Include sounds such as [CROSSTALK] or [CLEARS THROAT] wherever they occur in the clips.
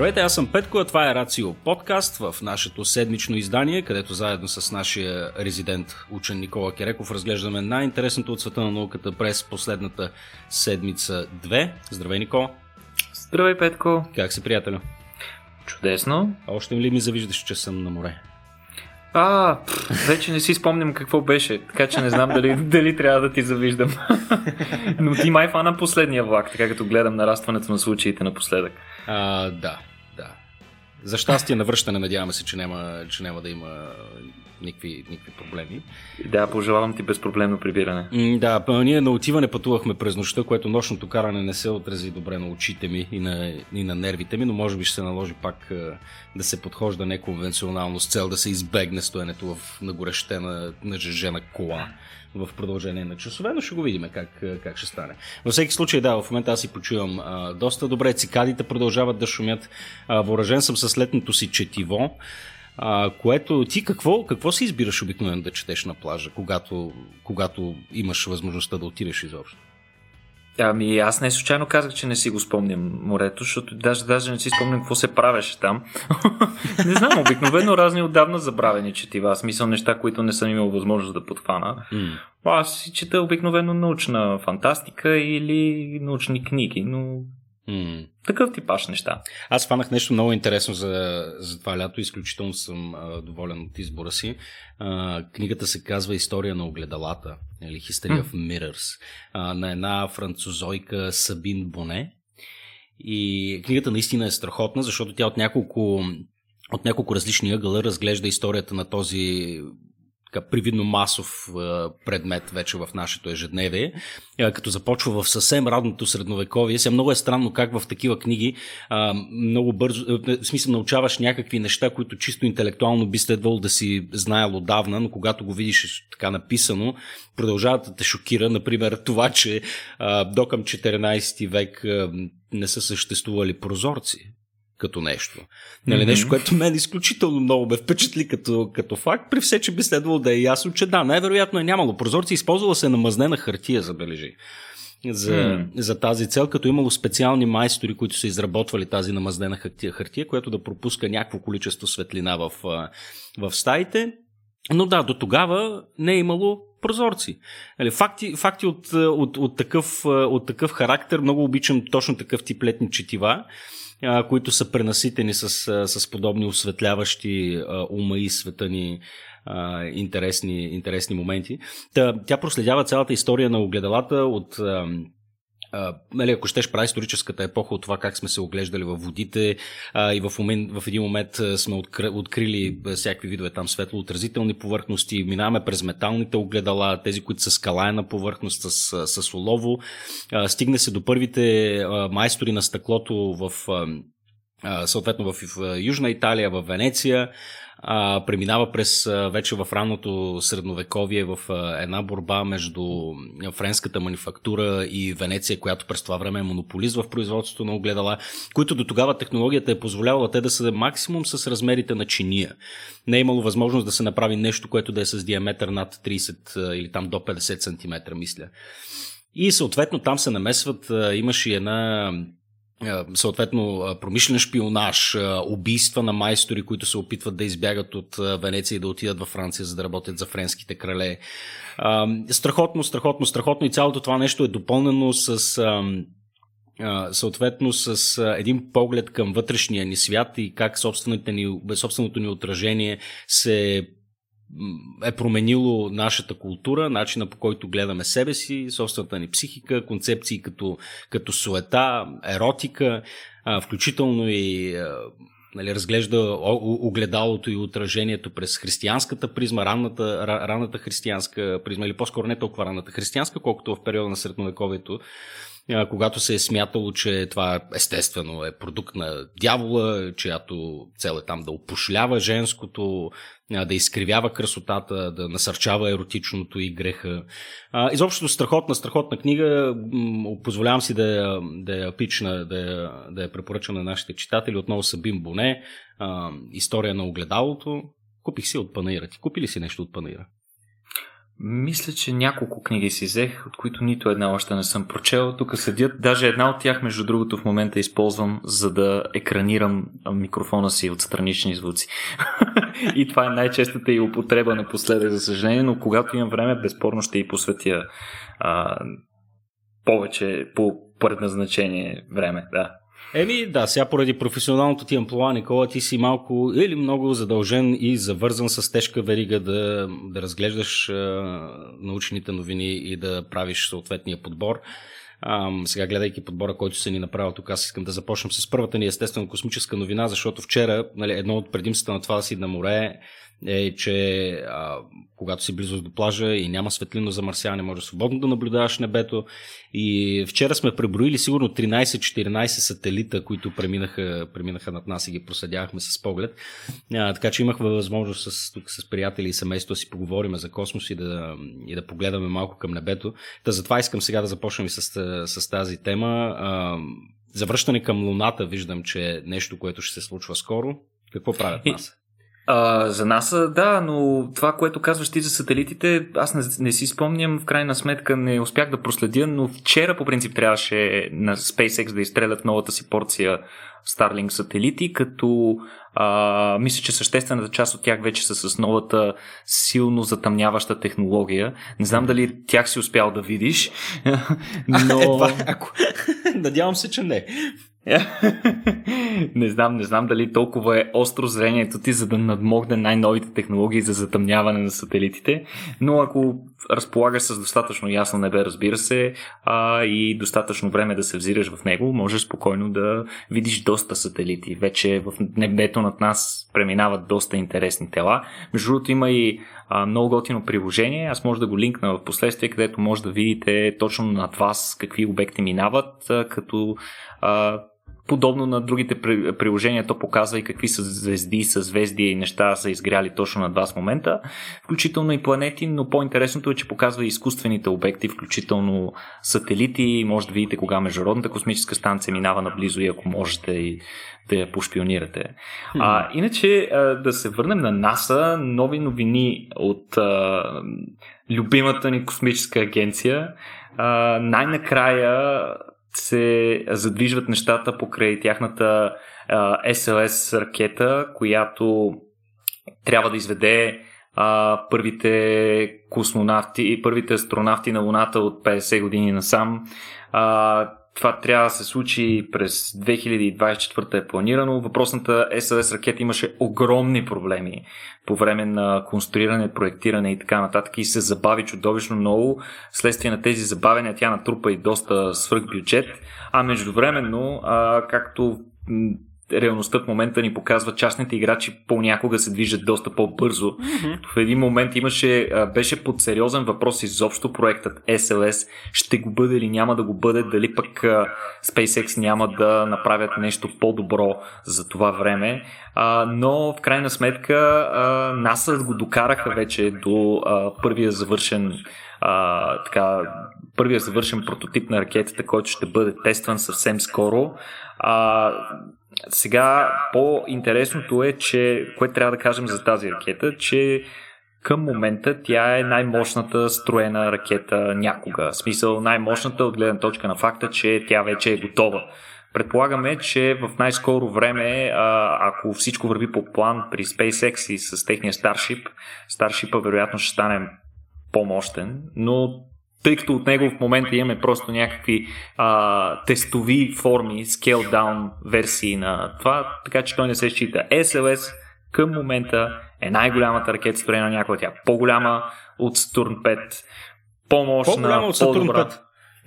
Здравейте, аз съм Петко, а това е Рацио подкаст в нашето седмично издание, където заедно с нашия резидент учен Никола Кереков разглеждаме най-интересното от света на науката през последната седмица 2. Здравей, Никола! Здравей, Петко! Как си, приятелю? Чудесно. А още ли ми завиждаш, че съм на море? А, вече не си спомням какво беше, така че не знам дали, [LAUGHS] дали трябва да ти завиждам. [LAUGHS] Но ти май фана последния влак, така като гледам нарастването на случаите напоследък. А, да. За щастие на връщане, надяваме се, че няма, че няма да има никакви, никакви проблеми. Да, пожелавам ти безпроблемно прибиране. Да, ние на отиване пътувахме през нощта, което нощното каране не се отрази добре на очите ми и на, и на нервите ми, но може би ще се наложи пак да се подхожда неконвенционално с цел да се избегне стоенето в нагорещена, нажежена кола в продължение на часове, но ще го видим как, как ще стане. Във всеки случай, да, в момента аз си почувам а, доста добре. Цикадите продължават да шумят. А, въоръжен съм с летното си четиво. А, което ти какво, какво си избираш обикновено да четеш на плажа, когато, когато имаш възможността да отидеш изобщо? Ами аз не случайно казах, че не си го спомням морето, защото даже, даже не си спомням какво се правеше там. [LAUGHS] не знам, обикновено разни отдавна забравени четива, смисъл неща, които не съм имал възможност да подхвана. Mm. Аз си чета обикновено научна фантастика или научни книги, но Mm. Такъв типаш неща. Аз фанах нещо много интересно за, за това лято. Изключително съм а, доволен от избора си. А, книгата се казва История на огледалата, или History mm. of Mirrors, а, на една французойка Сабин Боне. И книгата наистина е страхотна, защото тя от няколко от няколко различни ъгъла разглежда историята на този така, привидно масов предмет вече в нашето ежедневие, като започва в съвсем радното средновековие. Сега много е странно как в такива книги много бързо, в смисъл научаваш някакви неща, които чисто интелектуално би следвало да си знаел отдавна, но когато го видиш така написано, продължава да те шокира. Например, това, че до към 14 век не са съществували прозорци като нещо. Нали, mm-hmm. Нещо, което мен изключително много ме впечатли като, като факт, при все, че би следвало да е ясно, че да, най-вероятно е нямало прозорци, използвала се намазнена хартия, забележи. За, mm. за тази цел, като имало специални майстори, които са изработвали тази намазнена хартия, хартия която да пропуска някакво количество светлина в, в стаите. Но да, до тогава не е имало прозорци. Нали, факти, факти от, от, от, такъв, от такъв характер, много обичам точно такъв тип летни четива които са пренаситени с, с подобни осветляващи ума и света ни интересни, интересни моменти. Тя проследява цялата история на огледалата от Нали, ако щеш прави историческата епоха от това как сме се оглеждали във водите uh, и в, момент, в един момент сме откри, открили всякакви видове там светлоотразителни повърхности, минаваме през металните огледала, тези, които са скалаена повърхност с, с олово. Uh, стигне се до първите uh, майстори на стъклото в uh, съответно в, Южна Италия, в Венеция, а, преминава през вече в ранното средновековие в а, една борба между френската манифактура и Венеция, която през това време е монополист в производството на огледала, които до тогава технологията е позволявала те да са максимум с размерите на чиния. Не е имало възможност да се направи нещо, което да е с диаметър над 30 или там до 50 см, мисля. И съответно там се намесват, имаше една е, съответно промишлен шпионаж, е, убийства на майстори, които се опитват да избягат от е, Венеция и да отидат във Франция, за да работят за френските крале. Страхотно, страхотно, страхотно и цялото това нещо е допълнено с съответно с един поглед към вътрешния ни свят и как собственото ни, собственото ни отражение се е променило нашата култура, начина по който гледаме себе си, собствената ни психика, концепции като, като суета, еротика, включително и нали, разглежда огледалото и отражението през християнската призма, ранната, ранната християнска призма, или по-скоро не толкова ранната християнска, колкото в периода на средновековието, когато се е смятало, че това естествено е продукт на дявола, чиято цел е там да опошлява женското, да изкривява красотата, да насърчава еротичното и греха. Изобщо страхотна, страхотна книга. Позволявам си да я, да я пична, да да я препоръчам на нашите читатели. Отново са Бим Боне, История на огледалото. Купих си от Панаира. Ти купи ли си нещо от Панаира? Мисля, че няколко книги си взех, от които нито една още не съм прочел. Тук седят. Даже една от тях, между другото, в момента използвам, за да екранирам микрофона си от странични звуци. [LAUGHS] и това е най-честата и употреба напоследък, за съжаление, но когато имам време, безспорно ще и посветя а, повече по предназначение време. Да. Еми, да, сега поради професионалното ти амплуа, Никола, ти си малко или много задължен и завързан с тежка верига да, да разглеждаш а, научните новини и да правиш съответния подбор. А, сега, гледайки подбора, който се ни направил тук, аз искам да започнем с първата ни естествено космическа новина, защото вчера нали, едно от предимствата на това да си на море е, че а, когато си близо до плажа и няма светлино замърсяване, може свободно да наблюдаваш небето. И вчера сме преброили сигурно 13-14 сателита, които преминаха, преминаха над нас и ги проследявахме с поглед. А, така че имахме възможност с, тук с приятели и семейство да си поговорим за космос и да, и да погледаме малко към небето. Та затова искам сега да започнем и с, с тази тема. А, завръщане към Луната виждам, че е нещо, което ще се случва скоро. Какво правят нас? А, за нас, да, но това, което казваш ти за сателитите, аз не, не си спомням, в крайна сметка не успях да проследя, но вчера по принцип трябваше на SpaceX да изстрелят новата си порция Starlink сателити, като а, мисля, че съществената част от тях вече са с новата силно затъмняваща технология. Не знам дали тях си успял да видиш, [LAUGHS] но... Едва, ако... [LAUGHS] Надявам се, че не. [LAUGHS] не знам, не знам дали толкова е остро зрението ти, за да надмогне най-новите технологии за затъмняване на сателитите, но ако разполагаш с достатъчно ясно небе, разбира се, а и достатъчно време да се взираш в него, можеш спокойно да видиш доста сателити. Вече в небето над нас преминават доста интересни тела. Между другото има и а, много готино приложение. Аз може да го линкна в последствие, където може да видите точно над вас какви обекти минават, а, като а, подобно на другите приложения, то показва и какви са звезди, съзвездия и неща са изгряли точно на вас момента, включително и планети, но по-интересното е, че показва и изкуствените обекти, включително сателити, може да видите кога Международната космическа станция минава наблизо и ако можете и да я пошпионирате. А, иначе да се върнем на НАСА, нови новини от а, любимата ни космическа агенция. А, най-накрая се задвижват нещата покрай тяхната а, SLS ракета, която трябва да изведе а, първите космонавти и първите астронавти на Луната от 50 години насам. А, това трябва да се случи през 2024 е планирано. Въпросната SLS ракета имаше огромни проблеми по време на конструиране, проектиране и така нататък и се забави чудовищно много. Вследствие на тези забавения тя натрупа и доста свръхбюджет. А междувременно, а, както реалността в момента ни показва, частните играчи понякога се движат доста по-бързо. Mm-hmm. В един момент имаше, беше под сериозен въпрос изобщо проектът SLS ще го бъде или няма да го бъде, дали пък SpaceX няма да направят нещо по-добро за това време. но в крайна сметка NASA го докараха вече до първия завършен а, така, първия завършен прототип на ракетата, който ще бъде тестван съвсем скоро. А, сега по-интересното е, че, което трябва да кажем за тази ракета, че към момента тя е най-мощната строена ракета някога. В смисъл най-мощната от гледна точка на факта, че тя вече е готова. Предполагаме, че в най-скоро време, ако всичко върви по план при SpaceX и с техния Starship, Starship вероятно ще стане по-мощен, но тъй като от него в момента имаме просто някакви а, тестови форми, scale down версии на това, така че той не се счита. SLS към момента е най-голямата ракета строена някоя тя. По-голяма от Saturn 5, по-мощна, по-голяма от Saturn 5.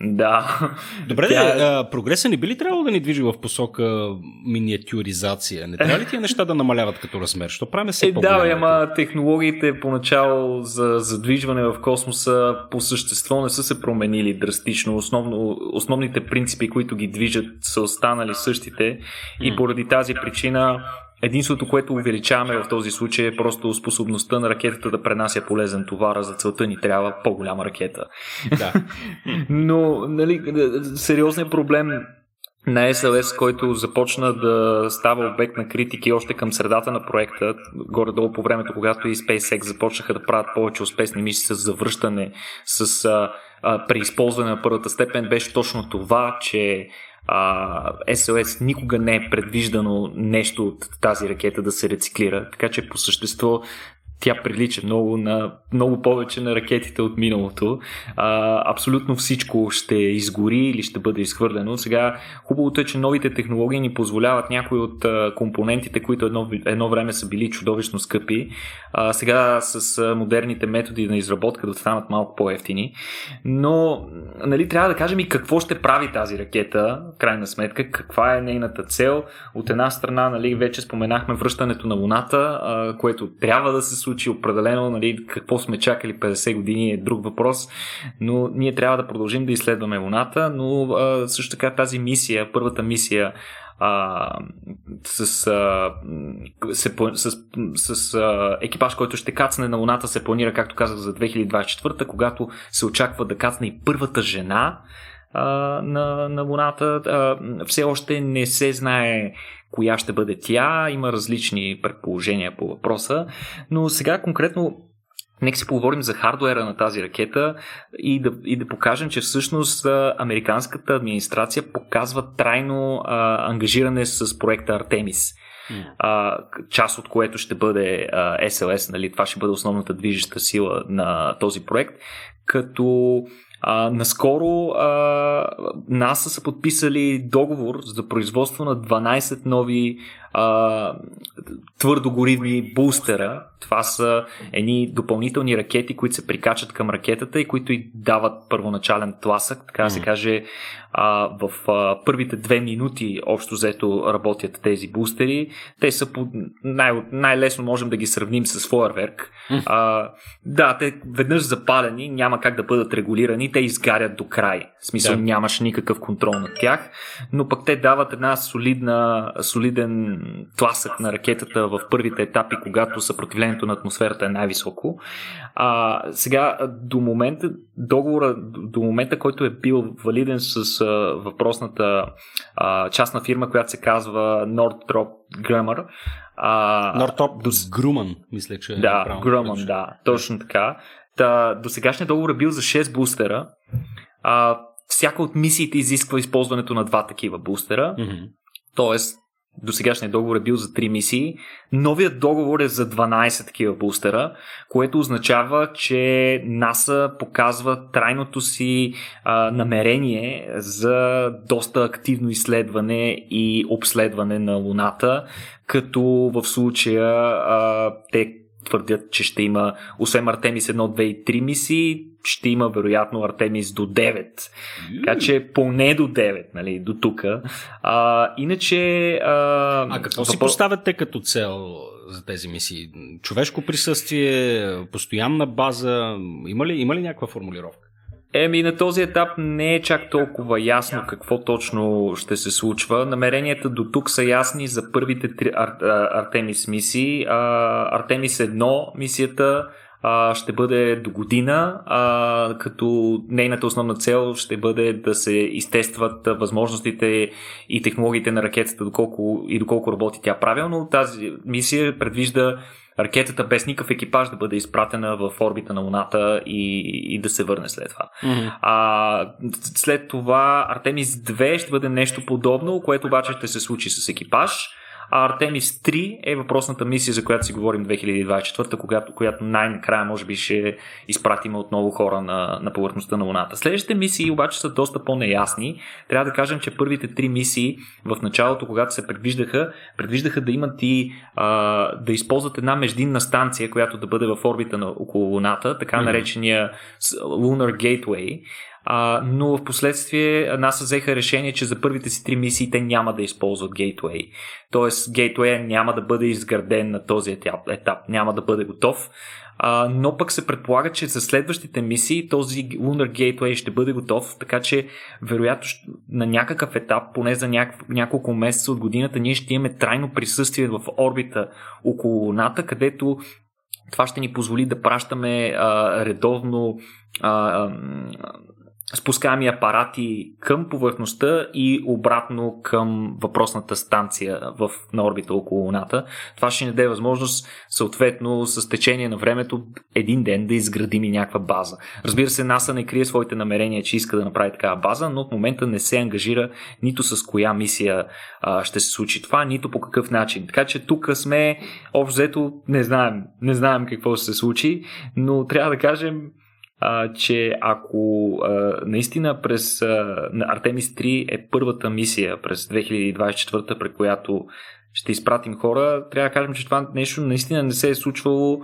Да. Добре, Тя... а, прогреса не би ли трябвало да ни движи в посока миниатюризация? Не трябва ли тия неща да намаляват като размер? Що правим се е, Да, ама технологиите поначало за задвижване в космоса по същество не са се променили драстично. Основно, основните принципи, които ги движат, са останали същите и поради тази причина Единството, което увеличаваме в този случай е просто способността на ракетата да пренася полезен товар, за целта ни трябва по-голяма ракета. Да. [LAUGHS] Но, нали, сериозният проблем на SLS, който започна да става обект на критики още към средата на проекта, горе-долу по времето, когато и SpaceX започнаха да правят повече успешни мисии с завръщане, с а, а, преизползване на първата степен, беше точно това, че а, SLS никога не е предвиждано нещо от тази ракета да се рециклира, така че по същество тя прилича много, на, много повече на ракетите от миналото. А, абсолютно всичко ще изгори или ще бъде изхвърлено. Сега хубавото е, че новите технологии ни позволяват някои от а, компонентите, които едно, едно време са били чудовищно скъпи, а, сега с а, модерните методи на изработка да станат малко по-ефтини. Но нали, трябва да кажем и какво ще прави тази ракета, крайна сметка, каква е нейната цел. От една страна, нали, вече споменахме връщането на Луната, а, което трябва да се случи случи определено, нали, какво сме чакали 50 години е друг въпрос, но ние трябва да продължим да изследваме Луната, но а, също така тази мисия, първата мисия а, с, а, се, с, с а, екипаж, който ще кацне на Луната, се планира, както казах, за 2024, когато се очаква да кацне и първата жена на, на Луната. Все още не се знае коя ще бъде тя, има различни предположения по въпроса, но сега конкретно Нека си поговорим за хардуера на тази ракета и да, и да покажем, че всъщност американската администрация показва трайно а, ангажиране с проекта Артемис. Mm. А, част от което ще бъде а, SLS, нали? това ще бъде основната движеща сила на този проект, като а, наскоро а, НАСА са подписали договор за производство на 12 нови а, твърдогоривни бустера. Това са едни допълнителни ракети, които се прикачат към ракетата и които и дават първоначален тласък, така да се каже. А, в а, първите две минути общо взето работят тези бустери. Те са по, най- най-лесно можем да ги сравним с фойерверк. А, да, те веднъж запалени, няма как да бъдат регулирани, те изгарят до край. В смисъл да. нямаш никакъв контрол над тях, но пък те дават една солидна, солиден тласък на ракетата в първите етапи, когато съпротивлението на атмосферата е най-високо. А, сега, до момента, договора, до момента, който е бил валиден с а, въпросната а, частна фирма, която се казва Northrop Grumman, Northrop до... Grumman, мисля, че е Да, Grumman, да, точно така. Та, до сегашния договор е бил за 6 бустера. А, всяка от мисиите изисква използването на два такива бустера. Mm-hmm. Тоест, до сегашния договор е бил за 3 мисии. Новият договор е за 12 такива бустера, което означава, че НАСА показва трайното си а, намерение за доста активно изследване и обследване на Луната, като в случая а, те твърдят, че ще има, освен Артемис 1, 2 и 3 мисии, ще има вероятно Артемис до 9. Така че поне до 9, нали, до тук. А, иначе... А, а какво въпро... си поставят те като цел за тези мисии? Човешко присъствие, постоянна база? Има ли, има ли някаква формулировка? Еми, на този етап не е чак толкова ясно какво точно ще се случва. Намеренията до тук са ясни за първите три Ар- Артемис мисии. Артемис 1 мисията ще бъде до година, като нейната основна цел ще бъде да се изтестват възможностите и технологиите на ракетата доколко, и доколко работи тя правилно. Тази мисия предвижда ракетата без никакъв екипаж да бъде изпратена в орбита на Луната и, и да се върне след това. Mm-hmm. А, след това Артемис 2 ще бъде нещо подобно, което обаче ще се случи с екипаж а Артемис 3 е въпросната мисия, за която си говорим 2024, когато, която най-накрая може би ще изпратим отново хора на, на повърхността на Луната. Следващите мисии обаче са доста по-неясни. Трябва да кажем, че първите три мисии в началото, когато се предвиждаха, предвиждаха да имат и а, да използват една междинна станция, която да бъде в орбита на, около Луната, така наречения Lunar Gateway, а, но в последствие НАСА взеха решение, че за първите си три мисии те няма да използват Gateway. Тоест Gateway няма да бъде изграден на този етап, етап няма да бъде готов. А, но пък се предполага, че за следващите мисии този Lunar Gateway ще бъде готов, така че вероятно на някакъв етап, поне за няк- няколко месеца от годината, ние ще имаме трайно присъствие в орбита около Луната, където това ще ни позволи да пращаме а, редовно а, а, спускаеми апарати към повърхността и обратно към въпросната станция в, на орбита около Луната. Това ще ни даде възможност, съответно, с течение на времето, един ден да изградим и някаква база. Разбира се, НАСА не крие своите намерения, че иска да направи такава база, но в момента не се ангажира нито с коя мисия а, ще се случи това, нито по какъв начин. Така че тук сме, общо взето, не знаем, не знаем какво ще се случи, но трябва да кажем, а, че ако а, наистина през а, Артемис 3 е първата мисия през 2024, при която ще изпратим хора, трябва да кажем, че това нещо наистина не се е случвало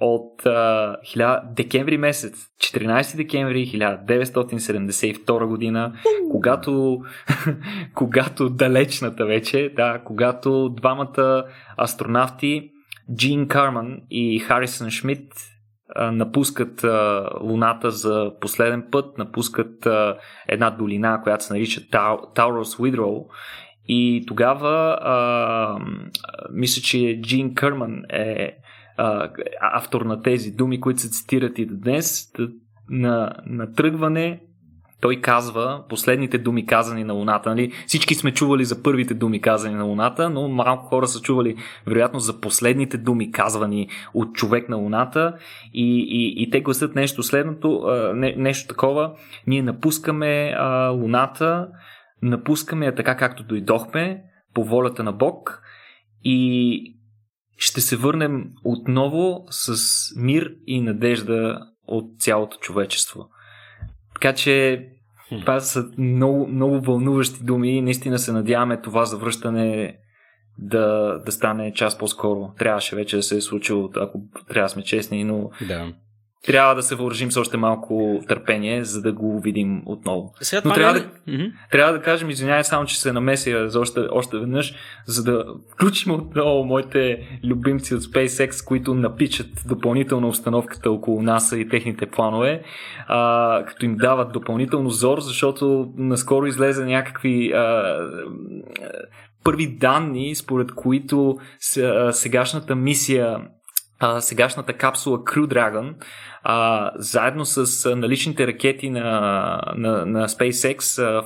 от а, 1000, декември месец, 14 декември 1972 година, когато, [LAUGHS] когато далечната вече, да, когато двамата астронавти Джин Карман и Харисън Шмидт напускат Луната за последен път, напускат една долина, която се нарича Таурос Уидроу. И тогава а, мисля, че Джин Кърман е а, автор на тези думи, които се цитират и до днес. На, на тръгване той казва последните думи казани на Луната. Нали? Всички сме чували за първите думи казани на Луната, но малко хора са чували вероятно за последните думи казвани от човек на Луната и, и, и те гласят нещо следното, не, нещо такова. Ние напускаме а, Луната, напускаме я така както дойдохме, по волята на Бог и ще се върнем отново с мир и надежда от цялото човечество. Така че това са много, много вълнуващи думи и наистина се надяваме това завръщане да, да стане час по-скоро. Трябваше вече да се е случило, ако трябва да сме честни, но да трябва да се въоръжим с още малко търпение, за да го видим отново. Сега, Но трябва, е... да, mm-hmm. трябва да кажем, извинявай само, че се намеся за още, още веднъж, за да включим отново моите любимци от SpaceX, които напичат допълнителна установката около НАСА и техните планове, а, като им дават допълнително зор, защото наскоро излезе някакви а, първи данни, според които сегашната мисия а, сегашната капсула Crew Dragon, а, заедно с наличните ракети на, на, на SpaceX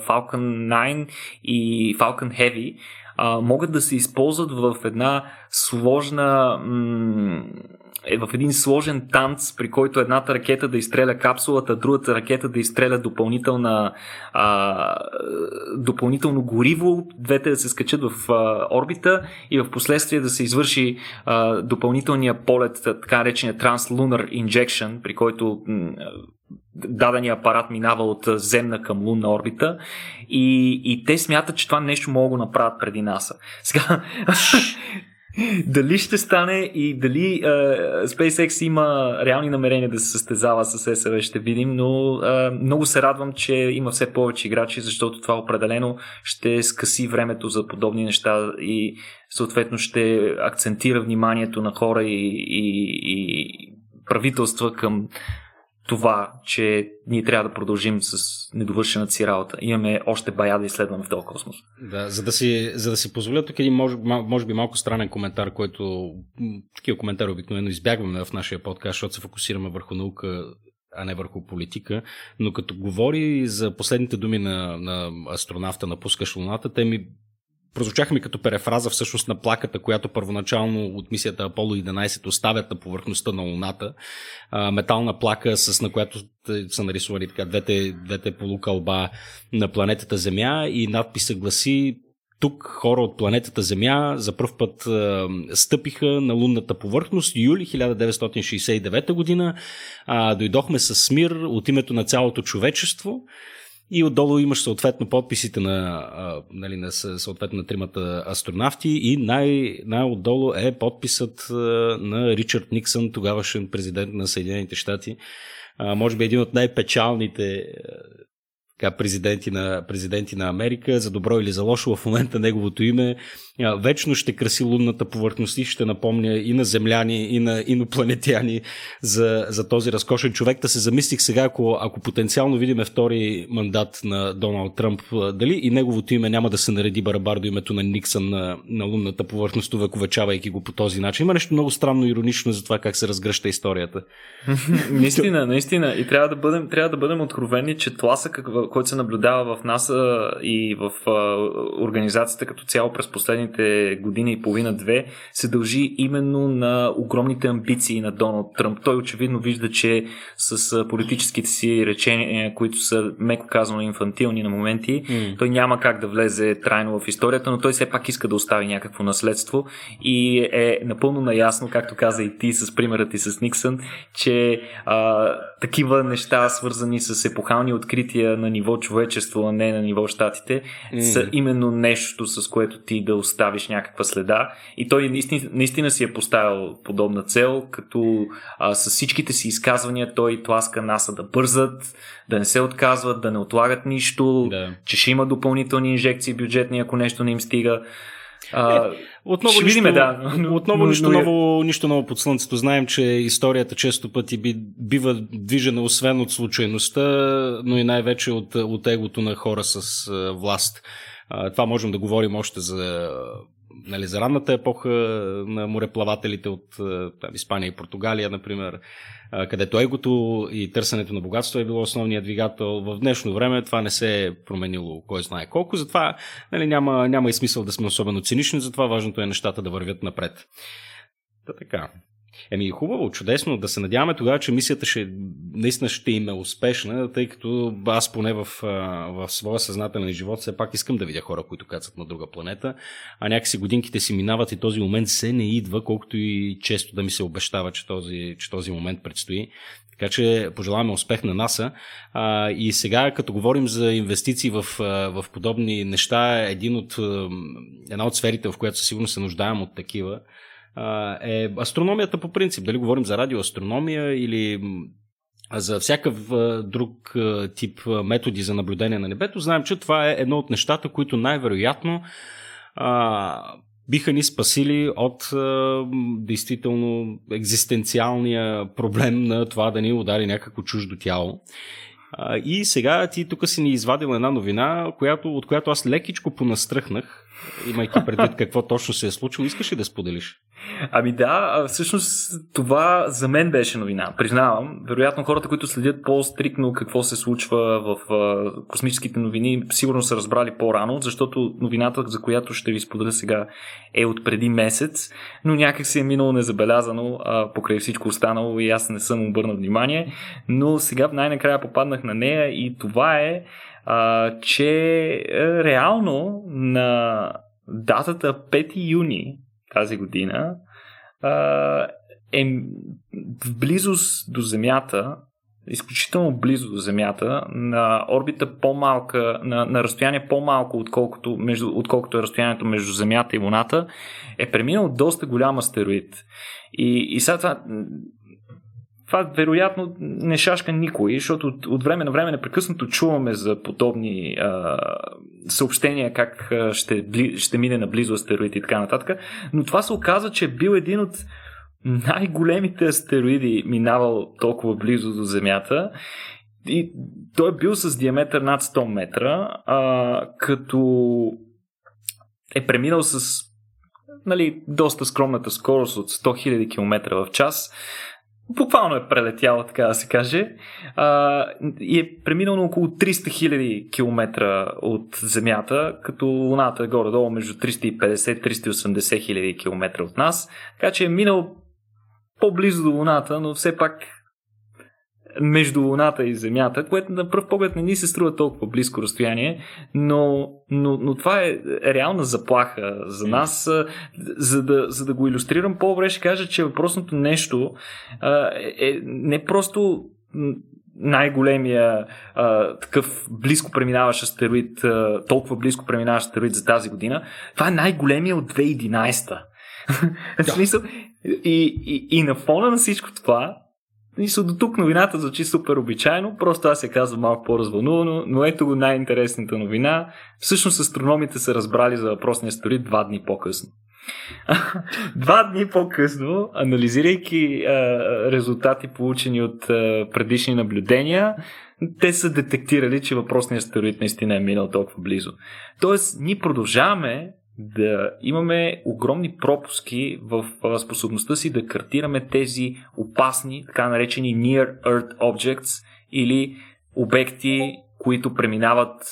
Falcon 9 и Falcon Heavy, а, могат да се използват в една сложна м- е в един сложен танц, при който едната ракета да изстреля капсулата, другата ракета да изстреля допълнителна, а, допълнително гориво, двете да се скачат в а, орбита и в последствие да се извърши а, допълнителния полет, така наречения Translunnar Injection, при който дадения апарат минава от земна към лунна орбита и, и те смятат, че това нещо могат да го направят преди НАСА. Сега, дали ще стане и дали uh, SpaceX има реални намерения да се състезава с СВ, ще видим, но uh, много се радвам, че има все повече играчи, защото това определено ще скъси времето за подобни неща и съответно ще акцентира вниманието на хора и, и, и правителства към това, че ние трябва да продължим с недовършената си работа. Имаме още бая да изследваме в този космос. Да, за да си, за да си позволя тук един, може, може би малко странен коментар, който такива коментари обикновено избягваме в нашия подкаст, защото се фокусираме върху наука, а не върху политика. Но като говори за последните думи на, на астронавта, напускаш Луната, те ми прозвучаха ми като перефраза всъщност на плаката, която първоначално от мисията Аполо 11 оставят на повърхността на Луната. метална плака, с на която са нарисувани така двете, двете полукълба на планетата Земя и надписа гласи тук хора от планетата Земя за първ път е, стъпиха на лунната повърхност. Юли 1969 година е, дойдохме с мир от името на цялото човечество. И отдолу имаш съответно подписите на, а, нали, на съответно на тримата астронавти и най- най-отдолу е подписът а, на Ричард Никсън, тогавашен президент на Съединените щати. А, може би един от най-печалните така, президенти, на, президенти на Америка, за добро или за лошо, в момента неговото име вечно ще краси лунната повърхност и ще напомня и на земляни, и на инопланетяни за, за този разкошен човек. Да се замислих сега, ако, ако потенциално видиме втори мандат на Доналд Тръмп, дали и неговото име няма да се нареди барабар до името на Никсън на, на лунната повърхност, увековечавайки го по този начин. Има нещо много странно иронично за това как се разгръща историята. [LAUGHS] наистина, наистина. И трябва да бъдем, трябва да бъдем откровени, че тласък, който се наблюдава в НАСА и в организацията като цяло през последните година и половина-две се дължи именно на огромните амбиции на Доналд Тръмп. Той очевидно вижда, че с политическите си речения, които са меко казано инфантилни на моменти, mm. той няма как да влезе трайно в историята, но той все пак иска да остави някакво наследство и е напълно наясно, както каза и ти с примерът ти с Никсън, че а, такива неща, свързани с епохални открития на ниво човечество, а не на ниво щатите, mm. са именно нещо, с което ти да оставиш някаква следа. И той наистина, наистина си е поставил подобна цел, като а, с всичките си изказвания той тласка НАСА да бързат, да не се отказват, да не отлагат нищо, да. че ще има допълнителни инжекции бюджетни, ако нещо не им стига. А, е, отново ще нищо, видим, да. Но, отново но, нищо, но, ново, нищо ново под слънцето. Знаем, че историята често пъти би, бива движена освен от случайността, но и най-вече от, от егото на хора с власт. Това можем да говорим още за, нали, за ранната епоха на мореплавателите от там, Испания и Португалия, например, където егото и търсенето на богатство е било основният двигател. В днешно време това не се е променило кой знае колко, затова нали, няма, няма и смисъл да сме особено цинични, затова важното е нещата да вървят напред. Та така. Еми, хубаво, чудесно. Да се надяваме тогава, че мисията ще, наистина ще им е успешна, тъй като аз поне в, в своя съзнателен живот все пак искам да видя хора, които кацат на друга планета, а някакси годинките си минават и този момент се не идва, колкото и често да ми се обещава, че този, че този момент предстои. Така че пожелаваме успех на НАСА. И сега, като говорим за инвестиции в, в подобни неща, един от, една от сферите, в която със сигурност се нуждаем от такива, е астрономията по принцип. Дали говорим за радиоастрономия или за всякакъв друг тип методи за наблюдение на небето, знаем, че това е едно от нещата, които най-вероятно а, биха ни спасили от а, действително екзистенциалния проблем на това да ни удари някакво чуждо тяло. А, и сега ти тук си ни извадил една новина, която, от която аз лекичко понастръхнах, имайки предвид какво точно се е случило. Искаш ли да споделиш? Ами да, всъщност това за мен беше новина, признавам. Вероятно хората, които следят по-стрикно какво се случва в космическите новини, сигурно са разбрали по-рано, защото новината, за която ще ви споделя сега, е от преди месец, но някак си е минало незабелязано а, покрай всичко останало и аз не съм обърнал внимание, но сега най-накрая попаднах на нея и това е а, че е, реално на датата 5 юни тази година е в близост до Земята, изключително близо до Земята, на орбита по-малка, на, на разстояние по-малко, отколкото, между, отколкото е разстоянието между Земята и Луната, е преминал доста голям астероид. И, и сега това това вероятно не шашка никой, защото от, от време на време непрекъснато чуваме за подобни а, съобщения как ще, бли, ще мине наблизо астероид и така нататък. Но това се оказа, че е бил един от най-големите астероиди, минавал толкова близо до Земята. И той е бил с диаметър над 100 метра, а, като е преминал с нали, доста скромната скорост от 100 000 км в час буквално е прелетяла, така да се каже, а, и е преминал на около 300 000 км от Земята, като Луната е горе-долу между 350-380 хиляди км от нас, така че е минал по-близо до Луната, но все пак между Луната и Земята, което на пръв поглед не ни се струва толкова близко разстояние, но, но, но това е реална заплаха за нас. За да, за да го иллюстрирам по-добре, ще кажа, че въпросното нещо е, е не просто най-големия а, такъв близко преминаващ астероид, а, толкова близко преминаващ астероид за тази година. Това е най-големия от 2011. [LAUGHS] В смисъл, и, и, и на фона на всичко това, Са до тук новината звучи супер обичайно, просто аз се казвам малко по-развълнувано, но ето го най-интересната новина. Всъщност астрономите са разбрали за въпросния стори два дни по-късно. [LAUGHS] Два дни по-късно, анализирайки а, резултати, получени от а, предишни наблюдения, те са детектирали, че въпросният астероид наистина е минал толкова близо. Тоест, ние продължаваме да имаме огромни пропуски в способността си да картираме тези опасни, така наречени Near Earth Objects или обекти, които преминават,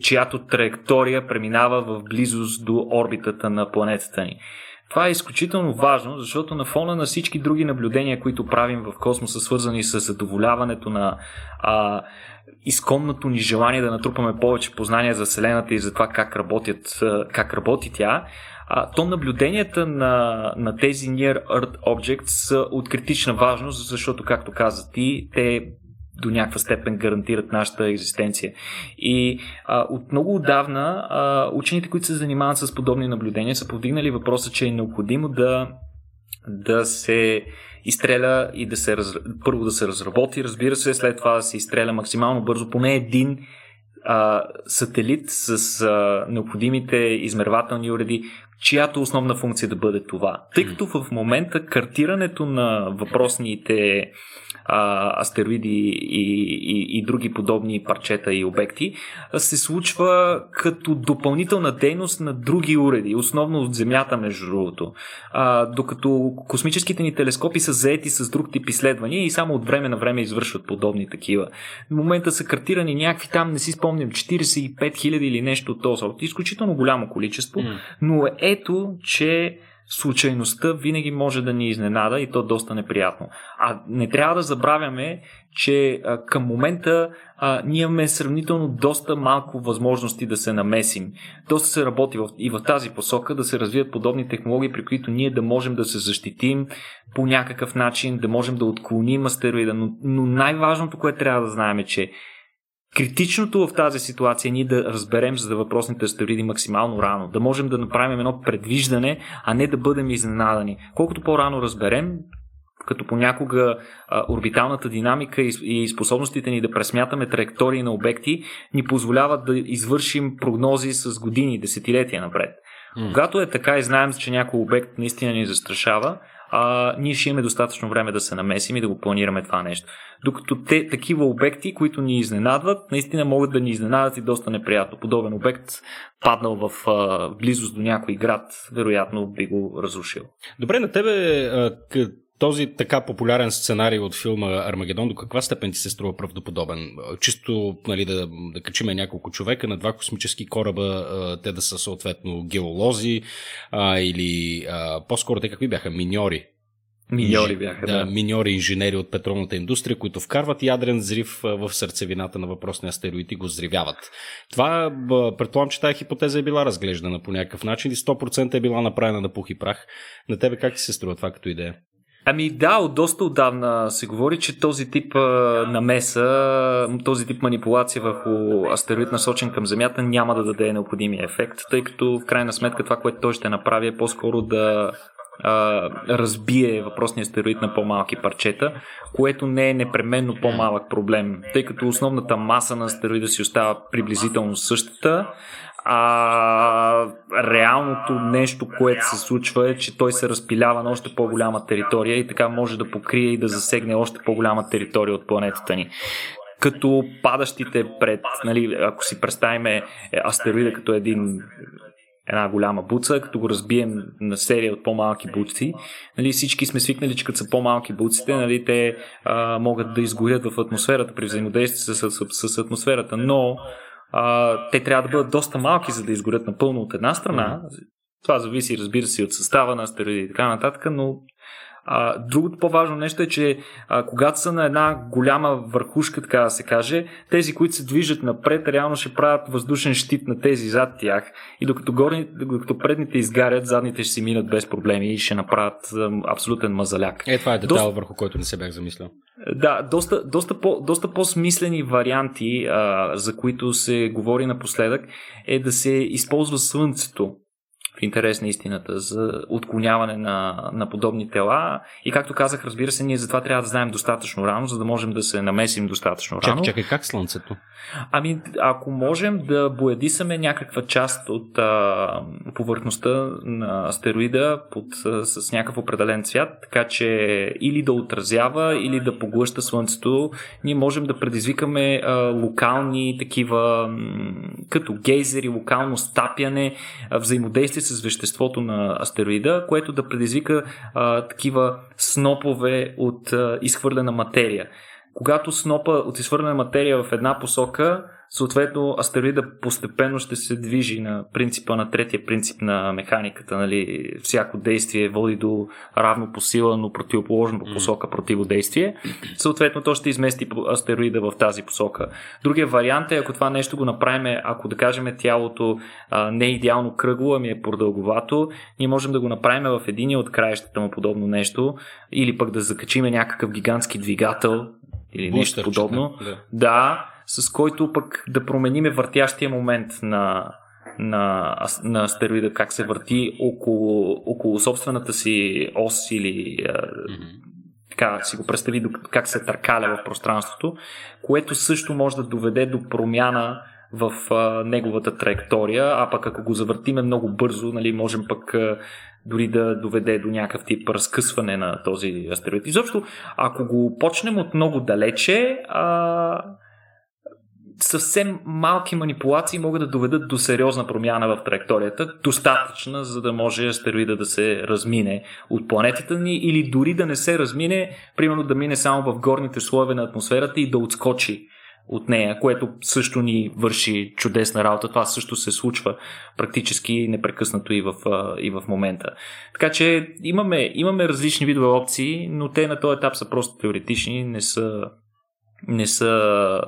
чиято траектория преминава в близост до орбитата на планетата ни. Това е изключително важно, защото на фона на всички други наблюдения, които правим в космоса, свързани с задоволяването на а, изконното ни желание да натрупаме повече познания за Вселената и за това как, работят, как работи тя, а, то наблюденията на, на тези Near Earth Objects са от критична важност, защото, както каза ти, те до някаква степен гарантират нашата екзистенция. И а, от много отдавна а, учените, които се занимават с подобни наблюдения, са повдигнали въпроса, че е необходимо да, да се изстреля и да се раз... първо да се разработи, разбира се, след това да се изстреля максимално бързо поне един а, сателит с а, необходимите измервателни уреди, чиято основна функция да бъде това. Тъй като в момента картирането на въпросните а, астероиди и, и, и други подобни парчета и обекти, се случва като допълнителна дейност на други уреди, основно от Земята, между другото. А, докато космическите ни телескопи са заети с друг тип изследвания и само от време на време извършват подобни такива. В момента са картирани някакви там, не си спомням, 45 000 или нещо от този. Изключително голямо количество, но ето, че случайността винаги може да ни изненада и то доста неприятно. А не трябва да забравяме, че към момента а, ние имаме сравнително доста малко възможности да се намесим. Доста се работи и в тази посока да се развият подобни технологии, при които ние да можем да се защитим по някакъв начин, да можем да отклоним астероида. Но, но най-важното, което трябва да знаем е, че Критичното в тази ситуация ние да разберем за да въпросните астероиди максимално рано, да можем да направим едно предвиждане, а не да бъдем изненадани. Колкото по-рано разберем, като понякога а, орбиталната динамика и, и способностите ни да пресмятаме траектории на обекти ни позволяват да извършим прогнози с години, десетилетия напред. Mm. Когато е така и знаем, че някой обект наистина ни застрашава, а, ние ще имаме достатъчно време да се намесим и да го планираме това нещо. Докато те, такива обекти, които ни изненадват, наистина могат да ни изненадат и доста неприятно. Подобен обект, паднал в а, близост до някой град, вероятно би го разрушил. Добре, на тебе този така популярен сценарий от филма Армагедон до каква степен ти се струва правдоподобен? Чисто нали, да, да качиме няколко човека на два космически кораба, те да са съответно геолози а, или а, по-скоро те какви бяха? Миньори. Миньори бяха, да. да. Миньори инженери от петролната индустрия, които вкарват ядрен взрив в сърцевината на въпросния астероид и го взривяват. Това, предполагам, че тази хипотеза е била разглеждана по някакъв начин и 100% е била направена на пух и прах. На тебе как ти се струва това като идея? Ами да, от доста отдавна се говори, че този тип намеса, този тип манипулация върху астероид насочен към Земята няма да даде необходимия ефект, тъй като в крайна сметка това, което той ще направи е по-скоро да а, разбие въпросния астероид на по-малки парчета, което не е непременно по-малък проблем, тъй като основната маса на астероида си остава приблизително същата, а реалното нещо, което се случва е, че той се разпилява на още по-голяма територия и така може да покрие и да засегне още по-голяма територия от планетата ни като падащите пред, нали, ако си представиме астероида като един една голяма буца, като го разбием на серия от по-малки буци. Нали, всички сме свикнали, че като са по-малки буците, нали, те а, могат да изгорят в атмосферата при взаимодействие с, с, с атмосферата, но а, те трябва да бъдат доста малки, за да изгорят напълно от една страна. Това зависи, разбира се, от състава на астероиди и така нататък, но а, другото по-важно нещо е, че а, когато са на една голяма върхушка, така да се каже, тези, които се движат напред, реално ще правят въздушен щит на тези зад тях и докато, горни, докато предните изгарят, задните ще си минат без проблеми и ще направят а, абсолютен мазаляк. Е, това е детал, доста... върху който не се бях замислял. Да, доста, доста, по, доста по-смислени варианти, а, за които се говори напоследък, е да се използва Слънцето в интерес на истината, за отклоняване на, на подобни тела. И както казах, разбира се, ние затова трябва да знаем достатъчно рано, за да можем да се намесим достатъчно рано. Чакай, чакай, как Слънцето? Ами, ако можем да боядисаме някаква част от а, повърхността на астероида под, а, с някакъв определен цвят, така че или да отразява, или да поглъща Слънцето, ние можем да предизвикаме а, локални такива, м- като гейзери, локално стапяне, а, взаимодействие с веществото на астероида, което да предизвика а, такива снопове от а, изхвърлена материя. Когато снопа от изхвърлена материя в една посока, съответно астероида постепенно ще се движи на принципа на третия принцип на механиката. Нали? Всяко действие води до равно по сила, но противоположно по посока противодействие. Съответно, то ще измести астероида в тази посока. Другия вариант е, ако това нещо го направим, ако да кажем тялото а, не е идеално кръгло, ами е продълговато, ние можем да го направим в един от краищата му подобно нещо, или пък да закачиме някакъв гигантски двигател, или нещо подобно. Да. да, с който пък да промениме въртящия момент на, на, на астероида, как се върти около, около собствената си ос или Мгм. така си го представи как се търкаля в пространството, което също може да доведе до промяна в а, неговата траектория, а пък ако го завъртиме много бързо, нали, можем пък а, дори да доведе до някакъв тип разкъсване на този астероид. Изобщо, ако го почнем от много далече, а, съвсем малки манипулации могат да доведат до сериозна промяна в траекторията, достатъчна, за да може астероида да се размине от планетата ни или дори да не се размине, примерно да мине само в горните слоеве на атмосферата и да отскочи от нея, което също ни върши чудесна работа. Това също се случва практически непрекъснато и в, и в момента. Така че имаме, имаме различни видове опции, но те на този етап са просто теоретични, не са, не са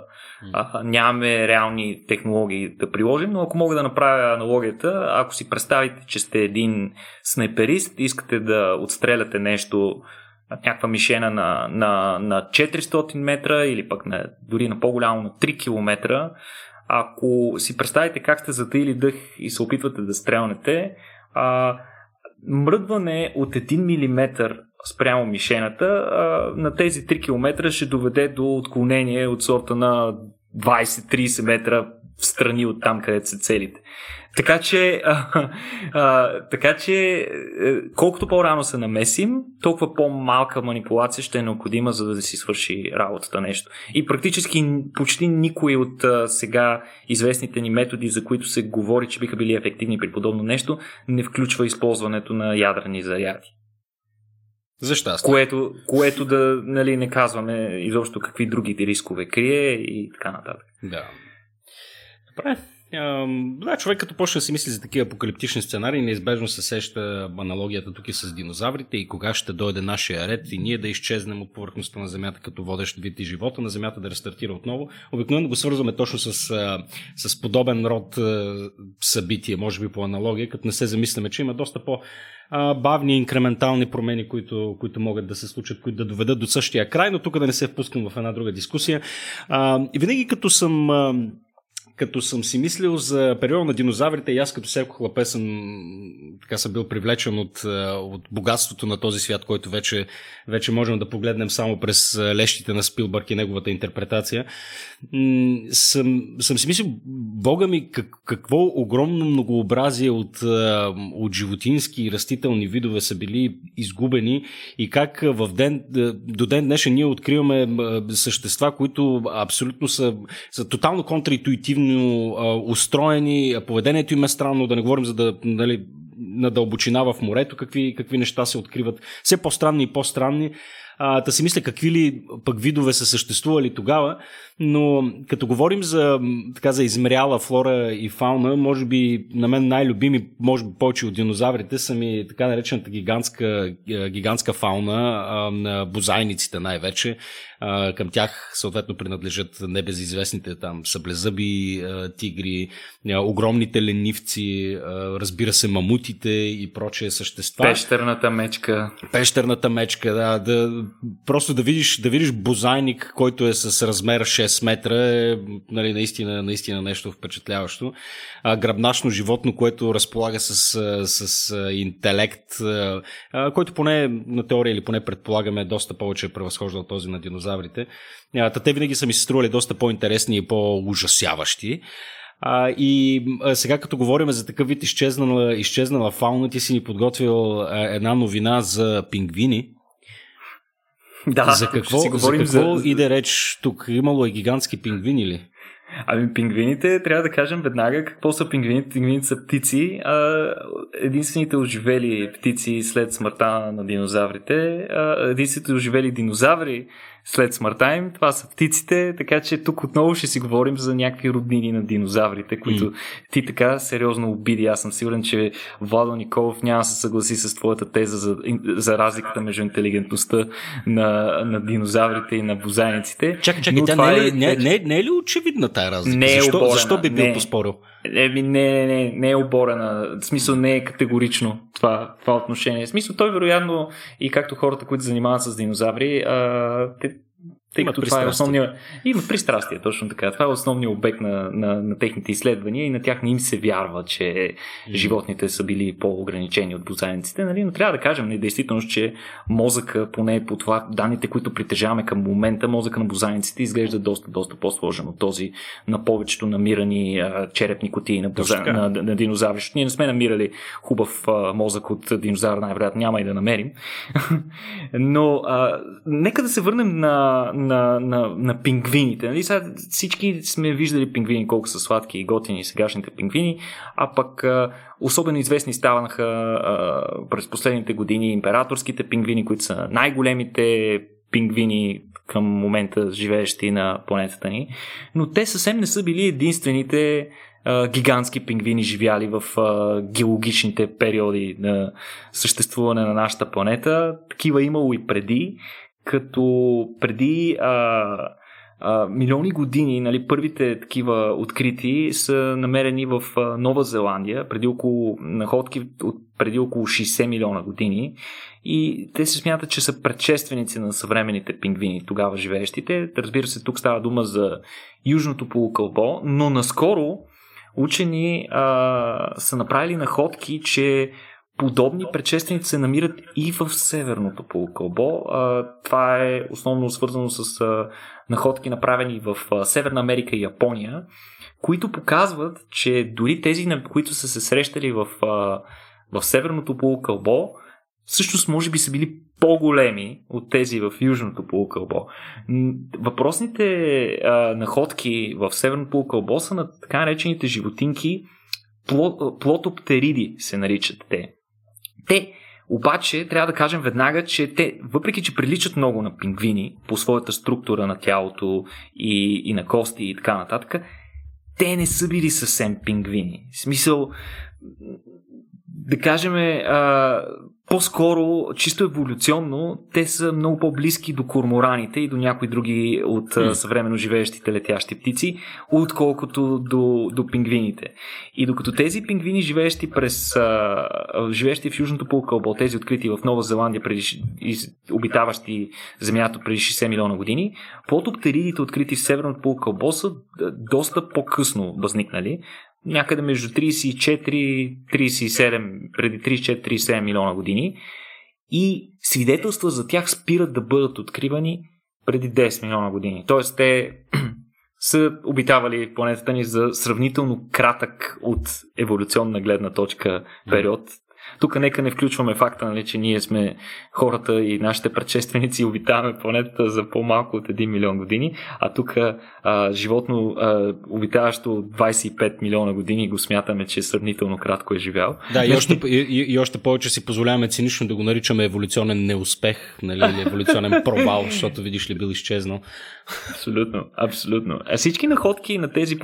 а, нямаме реални технологии да приложим, но ако мога да направя аналогията, ако си представите, че сте един снайперист, искате да отстреляте нещо, някаква мишена на, на, на 400 метра или пък на, дори на по-голямо на 3 км, ако си представите как сте затаили дъх и се опитвате да стрелнете, а, мръдване от 1 мм спрямо мишената на тези 3 км ще доведе до отклонение от сорта на 20-30 метра в страни от там, където се целите. Така че, а, а, така че е, колкото по-рано се намесим, толкова по-малка манипулация ще е необходима, за да си свърши работата нещо. И практически почти никой от а, сега известните ни методи, за които се говори, че биха били ефективни при подобно нещо, не включва използването на ядрени заряди. За щастие. Което, което да нали, не казваме изобщо какви други рискове крие и така нататък. Да. Добре. Да, човек като почне да си мисли за такива апокалиптични сценарии, неизбежно се сеща аналогията тук и с динозаврите и кога ще дойде нашия ред и ние да изчезнем от повърхността на Земята като водещ вид и живота на Земята да рестартира отново. Обикновено го свързваме точно с, с подобен род а, събитие, може би по аналогия, като не се замисляме, че има доста по- бавни инкрементални промени, които, които могат да се случат, които да доведат до същия край, но тук да не се впускам в една друга дискусия. И винаги като съм като съм си мислил за периода на динозаврите, и аз като всяко хлапе съм, така съм бил привлечен от, а, от богатството на този свят, който вече, вече можем да погледнем само през а, лещите на Спилбърг и неговата интерпретация. Съм, съм си мислил, бога ми, как, какво огромно многообразие от, а, от животински и растителни видове са били изгубени и как в ден, до ден днешен ние откриваме същества, които абсолютно са, са тотално контраинтуитивно а, устроени, поведението им е странно, да не говорим за да, нали, на дълбочина в морето, какви, какви неща се откриват. Все по-странни и по-странни. А, да си мисля какви ли пък видове са съществували тогава, но като говорим за, така, за измеряла флора и фауна, може би на мен най-любими, може би повече от динозаврите, са ми така наречената гигантска, е, гигантска фауна а, на бозайниците най-вече. А, към тях съответно принадлежат небезизвестните там съблезъби а, тигри, а, огромните ленивци, а, разбира се мамутите и прочие същества. Пещерната мечка. Пещерната мечка, да, да просто да видиш, да видиш бозайник, който е с размер 6 метра, е нали, наистина, наистина нещо впечатляващо. А, гръбначно животно, което разполага с, с интелект, а, който поне на теория или поне предполагаме доста повече е превъзхождал този на динозаврите. А, те винаги са ми се стрували доста по-интересни и по-ужасяващи. А, и а, сега като говорим за такъв вид изчезнала, изчезнала фауна, ти си ни подготвил а, една новина за пингвини. Да, за какво, си за какво за... иде реч тук? Имало е гигантски пингвини ли? Ами пингвините, трябва да кажем веднага какво са пингвините. Пингвините са птици, а единствените оживели птици след смъртта на динозаврите, а единствените оживели динозаври след смъртта им. Това са птиците, така че тук отново ще си говорим за някакви роднини на динозаврите, които mm. ти така сериозно обиди. Аз съм сигурен, че Владо Николов няма да се съгласи с твоята теза за, за разликата между интелигентността на, на динозаврите и на бозайниците. Чакай, чакай, тя не, е, не, не, не е ли очевидна тая разлика? Не е защо, оборена, защо би бил не. поспорил? Не, не, не, не е оборена. В смисъл не е категорично това, това отношение. В смисъл той вероятно и както хората, които занимават с динозаври, а, те тъй като това е основния... Има пристрастие, точно така. Това е основният обект на, на, на техните изследвания и на тях не им се вярва, че животните са били по-ограничени от бозайниците. Нали? Но трябва да кажем, не, действително, че мозъка, поне по това данните, които притежаваме към момента, мозъка на бозайниците изглежда доста, доста по-сложен от този на повечето намирани а, черепни кутии на, боза... на, на, на динозаври. Ние не сме намирали хубав а, мозък от динозавър, най-вероятно няма и да намерим. [LAUGHS] Но а, нека да се върнем на на, на, на пингвините. Нали? Сега всички сме виждали пингвини колко са сладки и готини сегашните пингвини, а пък особено известни ставаха а, през последните години императорските пингвини, които са най-големите пингвини към момента живеещи на планетата ни. Но те съвсем не са били единствените гигантски пингвини живяли в а, геологичните периоди на съществуване на нашата планета. Такива имало и преди като преди а, а, милиони години, нали, първите такива открити са намерени в а, Нова Зеландия, преди около находки от преди около 60 милиона години и те се смятат, че са предшественици на съвременните пингвини, тогава живеещите. Разбира се, тук става дума за Южното полукълбо, но наскоро учени а, са направили находки, че подобни предшественици се намират и в Северното полукълбо. Това е основно свързано с находки направени в Северна Америка и Япония, които показват, че дори тези, на които са се срещали в, в Северното полукълбо, всъщност може би са били по-големи от тези в Южното полукълбо. Въпросните находки в Северното полукълбо са на така наречените животинки плотоптериди се наричат те. Те обаче трябва да кажем веднага, че те, въпреки че приличат много на пингвини по своята структура на тялото и, и на кости и така нататък, те не са били съвсем пингвини. В смисъл, да кажем, а, по-скоро, чисто еволюционно, те са много по-близки до кормораните и до някои други от mm. съвременно живеещите летящи птици, отколкото до, до пингвините. И докато тези пингвини, живеещи, през, а, живеещи в Южното полукълбо, тези открити в Нова Зеландия, преди, обитаващи Земята преди 60 милиона години, плотоптеридите, открити в Северното полукълбо, са доста по-късно възникнали, някъде между 34-37, преди 34-37 милиона години и свидетелства за тях спират да бъдат откривани преди 10 милиона години. Тоест те [CLEARS THROAT] са обитавали планетата ни за сравнително кратък от еволюционна гледна точка период, тук нека не включваме факта, нали, че ние сме хората и нашите предшественици обитаваме планетата за по-малко от 1 милион години, а тук а, животно, а, обитаващо 25 милиона години, го смятаме, че сравнително кратко е живял. Да, и още, и, и още повече си позволяваме цинично да го наричаме еволюционен неуспех, нали, или еволюционен [LAUGHS] провал, защото видиш ли бил изчезнал. Абсолютно, абсолютно. А всички находки на тези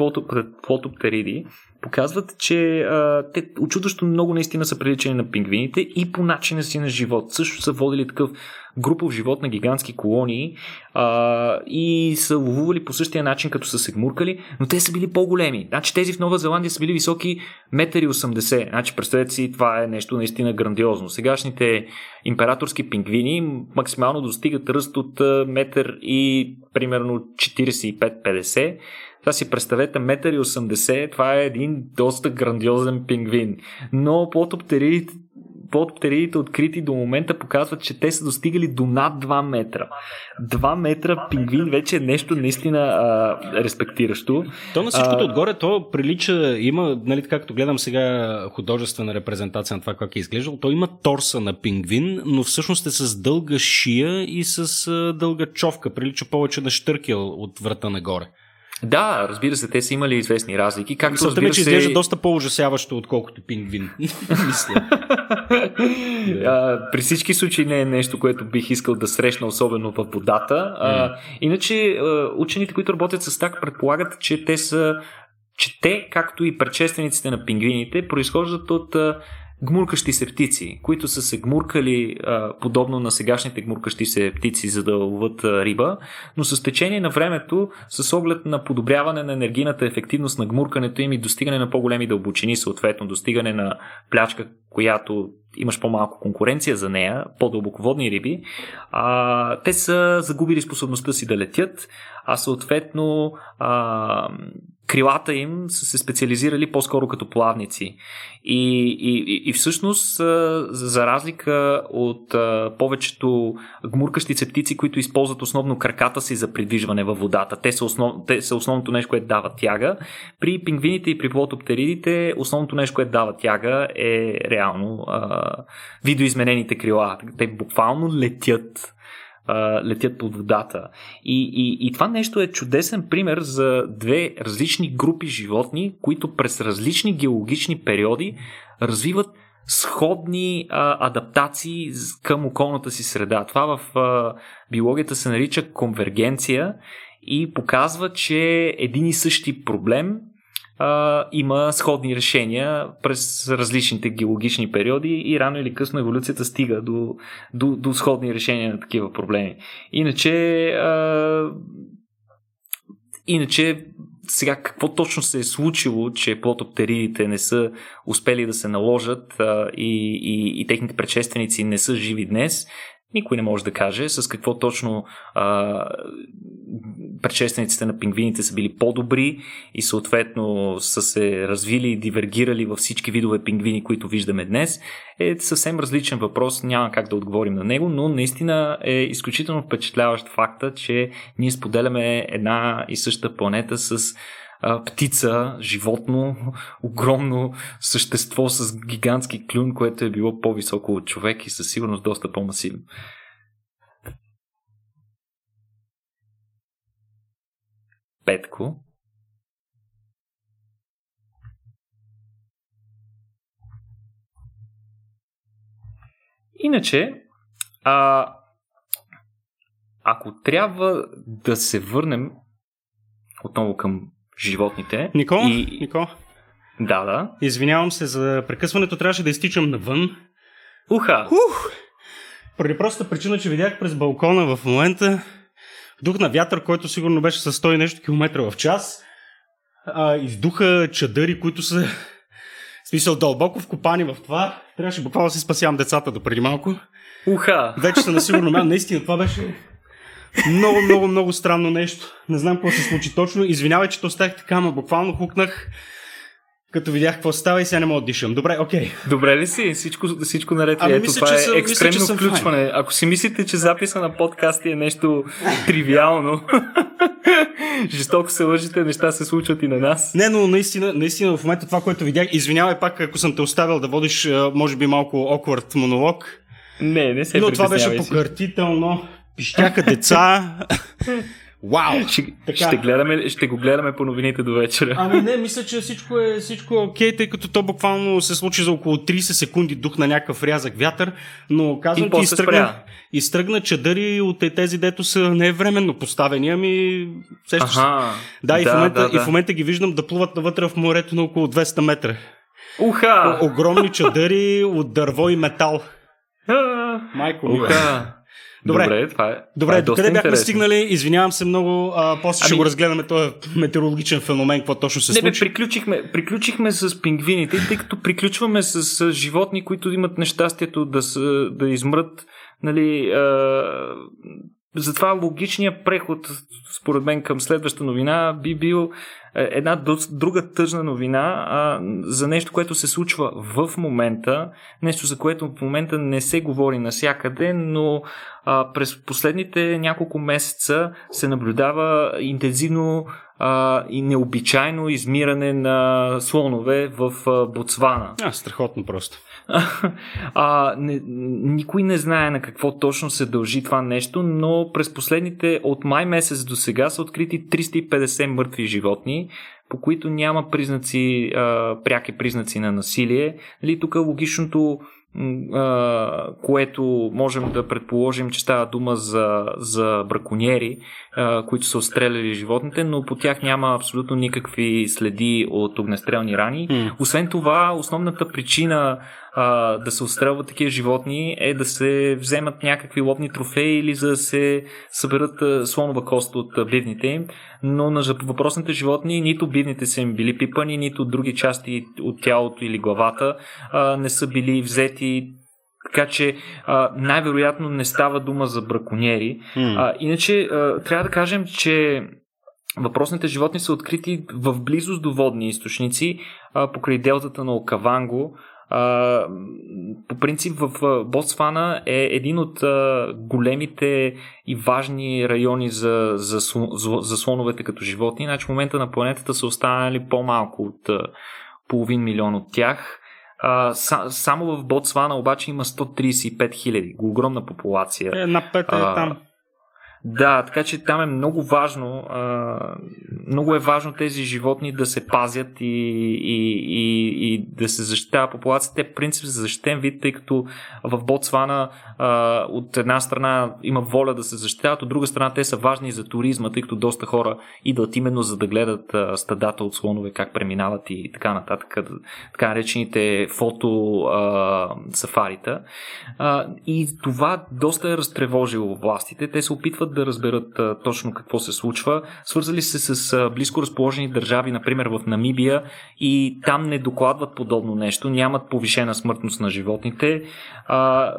плотоптериди показват, че а, те очудващо много наистина са приличани на пингвините и по начина си на живот. Също са водили такъв групов живот на гигантски колонии а, и са ловували по същия начин, като са се гмуркали, но те са били по-големи. Значи тези в Нова Зеландия са били високи 1,80 м. Значи представете си, това е нещо наистина грандиозно. Сегашните императорски пингвини максимално достигат ръст от метър и примерно 45-50 това си представете, 1,80 м, това е един доста грандиозен пингвин. Но плотоптеридите плотоптеридите открити до момента показват, че те са достигали до над 2 метра. 2 метра пингвин вече е нещо наистина а, респектиращо. То на всичкото а... отгоре, то прилича, има, нали, както гледам сега художествена репрезентация на това как е изглеждал, то има торса на пингвин, но всъщност е с дълга шия и с дълга човка. Прилича повече на штъркел от врата нагоре. Да, разбира се, те са имали известни разлики. Както Мисълта разбира ми, че се... изглежда доста по-ужасяващо, отколкото пингвин. [LAUGHS] Мисля. [LAUGHS] а, при всички случаи не е нещо, което бих искал да срещна, особено в водата. А, иначе, учените, които работят с так, предполагат, че те са че те, както и предшествениците на пингвините, произхождат от гмуркащи се птици, които са се гмуркали подобно на сегашните гмуркащи се птици, за да ловат риба, но с течение на времето, с оглед на подобряване на енергийната ефективност на гмуркането им и достигане на по-големи дълбочини, съответно достигане на плячка, която имаш по-малко конкуренция за нея, по-дълбоководни риби, а, те са загубили способността си да летят, а съответно а, крилата им са се специализирали по-скоро като плавници. И, и, и всъщност, за разлика от повечето гмуркащи се птици, които използват основно краката си за придвижване във водата, те са, основ, те са основното нещо, което дава тяга. При пингвините и при плотоптеридите, основното нещо, което дава тяга е реално а, видоизменените крила. Те буквално летят летят под водата. И, и, и това нещо е чудесен пример за две различни групи животни, които през различни геологични периоди развиват сходни а, адаптации към околната си среда. Това в а, биологията се нарича конвергенция и показва, че един и същи проблем а, има сходни решения през различните геологични периоди и рано или късно еволюцията стига до, до, до сходни решения на такива проблеми. Иначе, а, иначе сега какво точно се е случило, че плотоптеридите не са успели да се наложат а, и, и, и техните предшественици не са живи днес, никой не може да каже с какво точно а, предшествениците на пингвините са били по-добри и съответно са се развили и дивергирали във всички видове пингвини, които виждаме днес, е съвсем различен въпрос, няма как да отговорим на него, но наистина е изключително впечатляващ факта, че ние споделяме една и съща планета с птица, животно, [LAUGHS] огромно същество с гигантски клюн, което е било по-високо от човек и със сигурност доста по-масивно. Петко. Иначе, а, ако трябва да се върнем отново към животните. Нико, и... Нико. Да, да. Извинявам се за прекъсването, трябваше да изтичам навън. Уха! Ух! Поради простата причина, че видях през балкона в момента дух на вятър, който сигурно беше с 100 и нещо километра в час. А, издуха чадъри, които са в смисъл дълбоко вкопани в това. Трябваше буквално да си спасявам децата до преди малко. Уха! Вече са на сигурно. Наистина това беше много, много, много странно нещо. Не знам какво се случи точно. Извинявай, че то стах така, но буквално хукнах като видях какво става и сега не мога да дишам. Добре, окей. Okay. Добре ли си? Всичко, всичко наред ами, Ето, мисля, това е съм, екстремно мисля, включване. Файн. Ако си мислите, че записа на подкасти е нещо тривиално, [LAUGHS] жестоко се лъжите, неща се случват и на нас. Не, но наистина, наистина в момента това, което видях, извинявай пак, ако съм те оставил да водиш, може би малко awkward монолог. Не, не се Но това беше покъртително. Пищяха деца. Вау! Ще, ще, гледаме, ще го гледаме по новините до вечера. Ами не, мисля, че всичко е, всичко е окей, тъй като то буквално се случи за около 30 секунди дух на някакъв рязък вятър, но казвам ти, изтръгна, изтръгна чадъри от тези, дето са не е временно поставени, ами сещаш ага, да, и, да, в момента, да, да. и в момента ги виждам да плуват навътре в морето на около 200 метра. Уха! О, огромни чадъри от дърво и метал. Майко, Уха! Добре, Добре това е. Добре, това е къде бяхме стигнали? Извинявам се много. А, после ами... ще го разгледаме този метеорологичен феномен, какво точно се не, случи. Не, приключихме, приключихме с пингвините, тъй като приключваме с, с животни, които имат нещастието да, са, да измрат. Нали, а, затова логичният преход, според мен, към следващата новина би бил е, една друга тъжна новина а, за нещо, което се случва в момента, нещо за което в момента не се говори насякъде, но а, през последните няколко месеца се наблюдава интензивно а, и необичайно измиране на слонове в а, Ботсвана. А, страхотно просто. [LAUGHS] а, не, никой не знае на какво точно се дължи това нещо, но през последните от май месец до сега са открити 350 мъртви животни, по които няма признаци, а, пряки признаци на насилие. Нали, тук логичното което можем да предположим, че става дума за, за браконьери, които са отстреляли животните, но по тях няма абсолютно никакви следи от огнестрелни рани. Mm. Освен това, основната причина а, да се отстрелват такива животни е да се вземат някакви лобни трофеи или за да се съберат слонова кост от бивните им. Но на въпросните животни нито бивните са им били пипани, нито други части от тялото или главата а, не са били взети така че а, най-вероятно не става дума за браконьери. Mm. А, иначе а, трябва да кажем, че въпросните животни са открити в близост до водни източници а, покрай делтата на Окаванго. А, по принцип в Ботсвана е един от а, големите и важни райони за, за, за, за слоновете като животни. Значи в момента на планетата са останали по-малко от а, половин милион от тях. А, са, само в Ботсвана обаче има 135 хиляди. Огромна популация. Една пета е там. Да, така че там е много важно, много е важно тези животни да се пазят и, и, и, и да се защитава популацията. Те принцип за защитен вид, тъй като в Ботсвана от една страна има воля да се защитават, от друга страна те са важни за туризма, тъй като доста хора идват именно за да гледат стадата от слонове, как преминават и така нататък, така наречените фото сафарита. И това доста е разтревожило властите. Те се опитват да разберат а, точно какво се случва. Свързали се с а, близко разположени държави, например в Намибия, и там не докладват подобно нещо, нямат повишена смъртност на животните. А,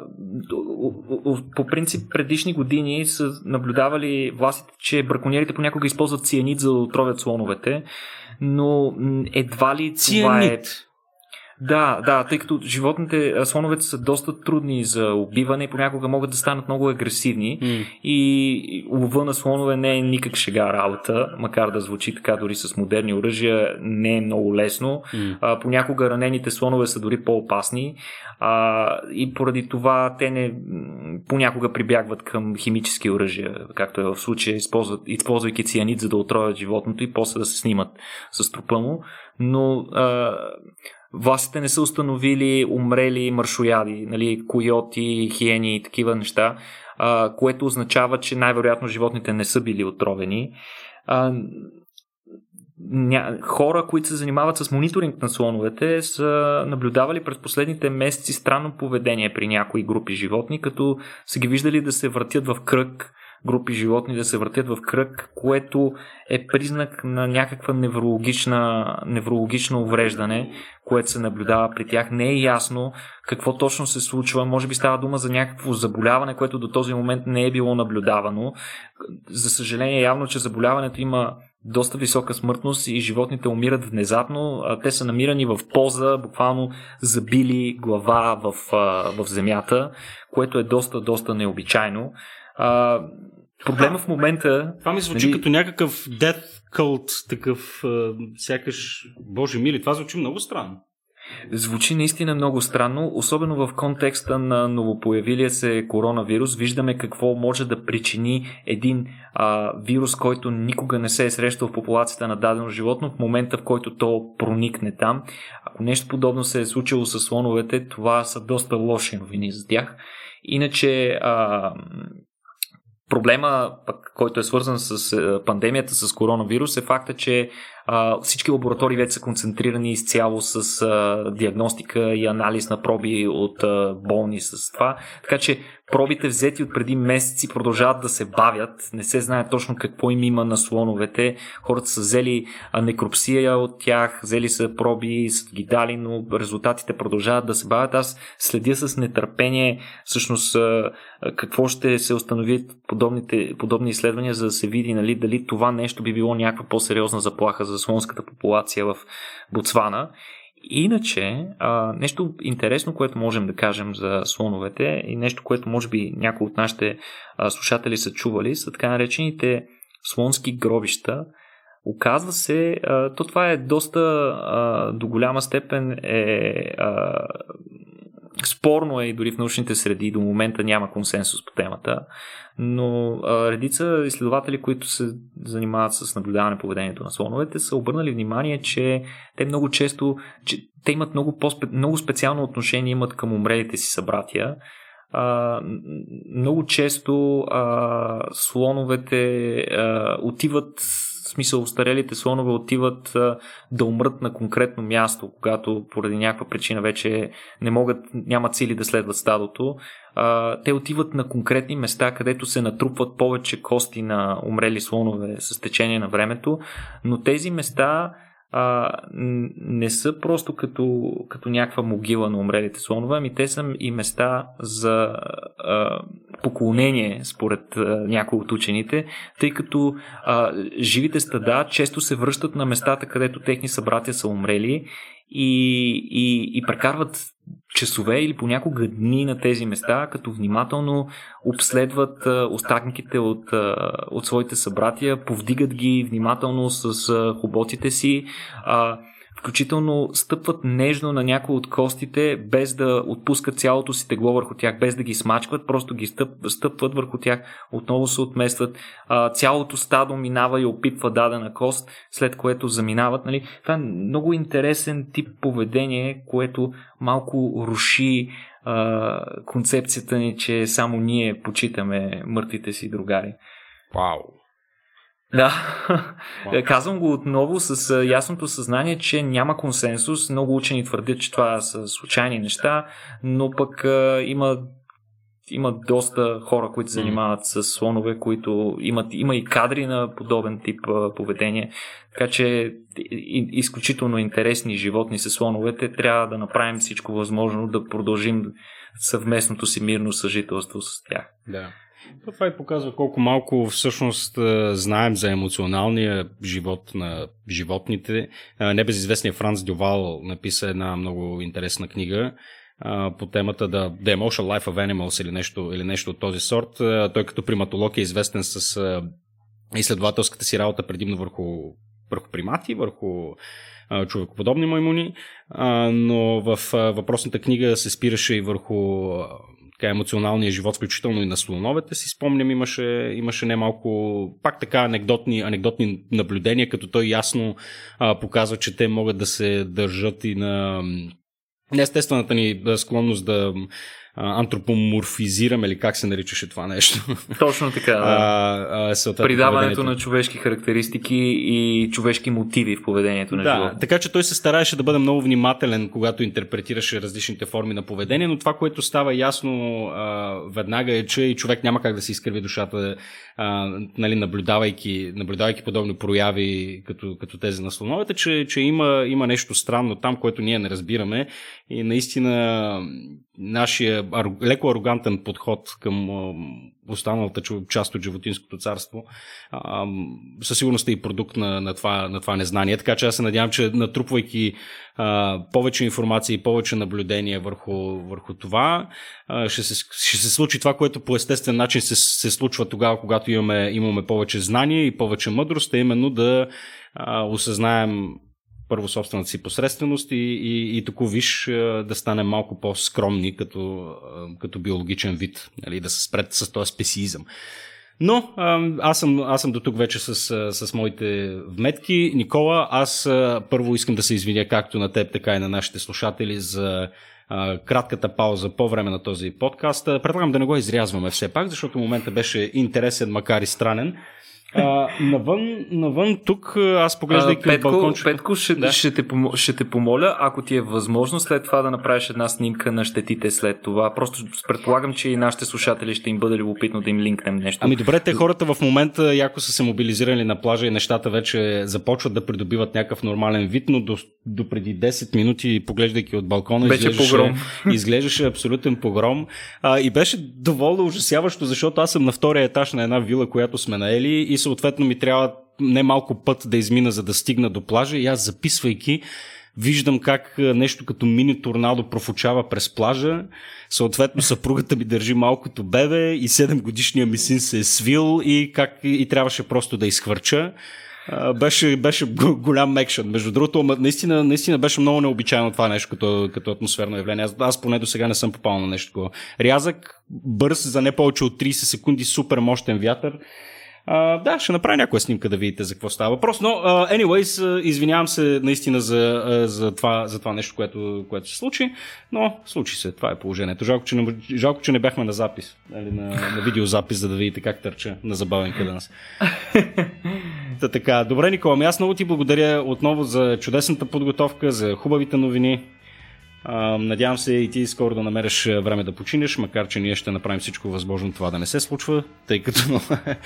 по принцип, предишни години са наблюдавали властите, че браконьерите понякога използват цианид за да отровят слоновете, но едва ли това е... Да, да, тъй като животните, слоновете са доста трудни за убиване и понякога могат да станат много агресивни mm. и лова на слонове не е никак шега работа, макар да звучи така дори с модерни оръжия, не е много лесно. Mm. А, понякога ранените слонове са дори по-опасни а, и поради това те не понякога прибягват към химически оръжия, както е в случая, използват, използвайки цианид, за да отровят животното и после да се снимат с трупа му. Но а, властите не са установили умрели маршояди, нали, койоти, хиени и такива неща, а, което означава, че най-вероятно животните не са били отровени. А, ня... хора, които се занимават с мониторинг на слоновете, са наблюдавали през последните месеци странно поведение при някои групи животни, като са ги виждали да се въртят в кръг групи животни да се въртят в кръг, което е признак на някаква неврологична, неврологично увреждане, което се наблюдава при тях. Не е ясно какво точно се случва. Може би става дума за някакво заболяване, което до този момент не е било наблюдавано. За съжаление, явно, че заболяването има доста висока смъртност и животните умират внезапно. Те са намирани в поза, буквално забили глава в, в земята, което е доста, доста необичайно. А, проблема в момента... Това ми звучи нали... като някакъв death cult, такъв а, сякаш, боже мили, това звучи много странно. Звучи наистина много странно, особено в контекста на новопоявилия се коронавирус. Виждаме какво може да причини един а, вирус, който никога не се е срещал в популацията на дадено животно в момента, в който то проникне там. Ако нещо подобно се е случило с слоновете, това са доста лоши новини за тях. Иначе а, Проблема пък който е свързан с пандемията с коронавирус, е факта, че а, всички лаборатории вече са концентрирани изцяло с а, диагностика и анализ на проби от а, болни с това. Така че пробите взети от преди месеци продължават да се бавят. Не се знае точно какво им има на слоновете. Хората са взели некропсия от тях, взели са проби, са ги дали, но резултатите продължават да се бавят. Аз следя с нетърпение всъщност какво ще се установят подобните, подобни изследвания, за да се види нали, дали това нещо би било някаква по-сериозна заплаха за слонската популация в Ботсвана. Иначе, а, нещо интересно, което можем да кажем за слоновете и нещо, което може би някои от нашите а, слушатели са чували, са така наречените слонски гробища. Оказва се, а, то това е доста а, до голяма степен е а, спорно е и дори в научните среди до момента няма консенсус по темата, но редица изследователи, които се занимават с наблюдаване поведението на слоновете, са обърнали внимание, че те много често, че те имат много, много специално отношение имат към умрелите си събратия. А, много често а, слоновете а, отиват смисъл устарелите слонове отиват да умрат на конкретно място, когато поради някаква причина вече не могат, нямат сили да следват стадото. Те отиват на конкретни места, където се натрупват повече кости на умрели слонове с течение на времето, но тези места а, не са просто като, като някаква могила на умрелите слонове, ами те са и места за а, поклонение, според а, някои от учените, тъй като а, живите стада често се връщат на местата, където техни събратя са умрели и, и, и прекарват часове или понякога дни на тези места, като внимателно обследват остатниките от, от своите събратия, повдигат ги внимателно с хоботите си, включително стъпват нежно на някои от костите, без да отпускат цялото си тегло върху тях, без да ги смачкват, просто ги стъп, стъпват върху тях, отново се отместват. А, цялото стадо минава и опитва дадена кост, след което заминават. Нали? Това е много интересен тип поведение, което малко руши а, концепцията ни, че само ние почитаме мъртвите си другари. Вау! Да, [LAUGHS] казвам го отново с ясното съзнание, че няма консенсус. Много учени твърдят, че това са случайни неща, но пък а, има, има доста хора, които се занимават с слонове, които имат, има и кадри на подобен тип а, поведение. Така че и, изключително интересни животни са слоновете. Трябва да направим всичко възможно да продължим съвместното си мирно съжителство с тях. Да. Това и показва колко малко всъщност знаем за емоционалния живот на животните. Небезизвестният Франц Дювал написа една много интересна книга по темата да The Emotional Life of Animals или нещо, или нещо от този сорт. Той като приматолог е известен с изследователската си работа предимно върху, върху примати, върху човекоподобни маймуни, но в въпросната книга се спираше и върху така, емоционалния живот, включително и на слоновете, си спомням, имаше, имаше немалко пак така анекдотни, анекдотни наблюдения, като той ясно а, показва, че те могат да се държат и на неестествената ни склонност да антропоморфизираме или как се наричаше това нещо. Точно така. Да. А, а, Придаването на човешки характеристики и човешки мотиви в поведението на да, живота. Така че той се стараеше да бъде много внимателен, когато интерпретираше различните форми на поведение, но това, което става ясно а, веднага е, че и човек няма как да си изкърви душата, а, нали, наблюдавайки, наблюдавайки подобни прояви като, като тези на слоновете, че, че има, има нещо странно там, което ние не разбираме и наистина нашия леко арогантен подход към останалата част от животинското царство със сигурност е и продукт на, на, това, на това незнание. Така че аз се надявам, че натрупвайки а, повече информация и повече наблюдения върху, върху това, а, ще, се, ще се случи това, което по естествен начин се, се случва тогава, когато имаме, имаме повече знания и повече мъдрост, а именно да а, осъзнаем първо собствената си посредственост и, и, и тако виж да стане малко по-скромни като, като биологичен вид, нали, да се спред с този спесиизъм. Но аз съм, аз съм до тук вече с, с моите вметки. Никола, аз първо искам да се извиня както на теб, така и на нашите слушатели за кратката пауза по време на този подкаст. Предлагам да не го изрязваме все пак, защото момента беше интересен, макар и странен. А, навън, навън тук, аз поглеждайки от балкончето... Петко, ще, да. ще, те, ще те помоля, ако ти е възможно след това да направиш една снимка на щетите след това. Просто предполагам, че и нашите слушатели ще им бъде любопитно да им линкнем нещо. Ами добре, те хората в момента яко са се мобилизирали на плажа и нещата вече започват да придобиват някакъв нормален вид, но до, до преди 10 минути, поглеждайки от балкона, беше изглеждаше, погром. [LAUGHS] изглеждаше абсолютен погром. А, и беше доволно ужасяващо, защото аз съм на втория етаж на една вила, която сме наели и съответно ми трябва не малко път да измина, за да стигна до плажа и аз записвайки виждам как нещо като мини торнадо профучава през плажа. Съответно, съпругата ми държи малкото бебе и 7 годишния ми син се е свил и, как, и трябваше просто да изхвърча. беше, беше голям екшен. Между другото, наистина, наистина беше много необичайно това нещо като, като атмосферно явление. Аз, аз поне до сега не съм попал на нещо такова. Рязък, бърз, за не повече от 30 секунди, супер мощен вятър. А, да, ще направя някоя снимка да видите за какво става въпрос, но uh, anyways, извинявам се наистина за, за, това, за това нещо, което, което се случи, но случи се, това е положението. Жалко, че не, жалко, че не бяхме на запис, нали, на, на видеозапис, за да видите как търча на забавен каденс. [LAUGHS] Та така, добре, Никола, ами аз много ти благодаря отново за чудесната подготовка, за хубавите новини. Надявам се и ти скоро да намериш време да починеш, макар че ние ще направим всичко възможно това да не се случва, тъй като,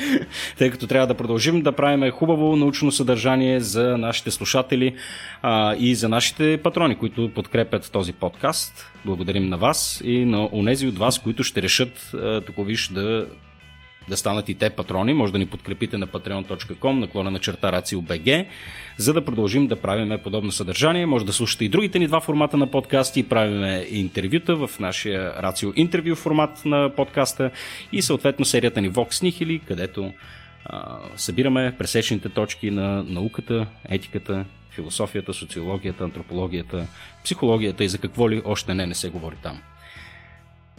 [LAUGHS] тъй като трябва да продължим да правим хубаво научно съдържание за нашите слушатели а, и за нашите патрони, които подкрепят този подкаст. Благодарим на вас и на онези от вас, които ще решат, тако виж, да да станат и те патрони, може да ни подкрепите на patreon.com, наклона на черта RACIO.BG, за да продължим да правиме подобно съдържание. Може да слушате и другите ни два формата на подкасти, правиме интервюта в нашия Рацио интервю формат на подкаста и съответно серията ни Vox Nihili, където а, събираме пресечните точки на науката, етиката, философията, социологията, антропологията, психологията и за какво ли още не не се говори там.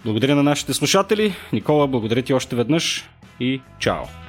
Благодаря на нашите слушатели. Никола, благодаря ти още веднъж и чао!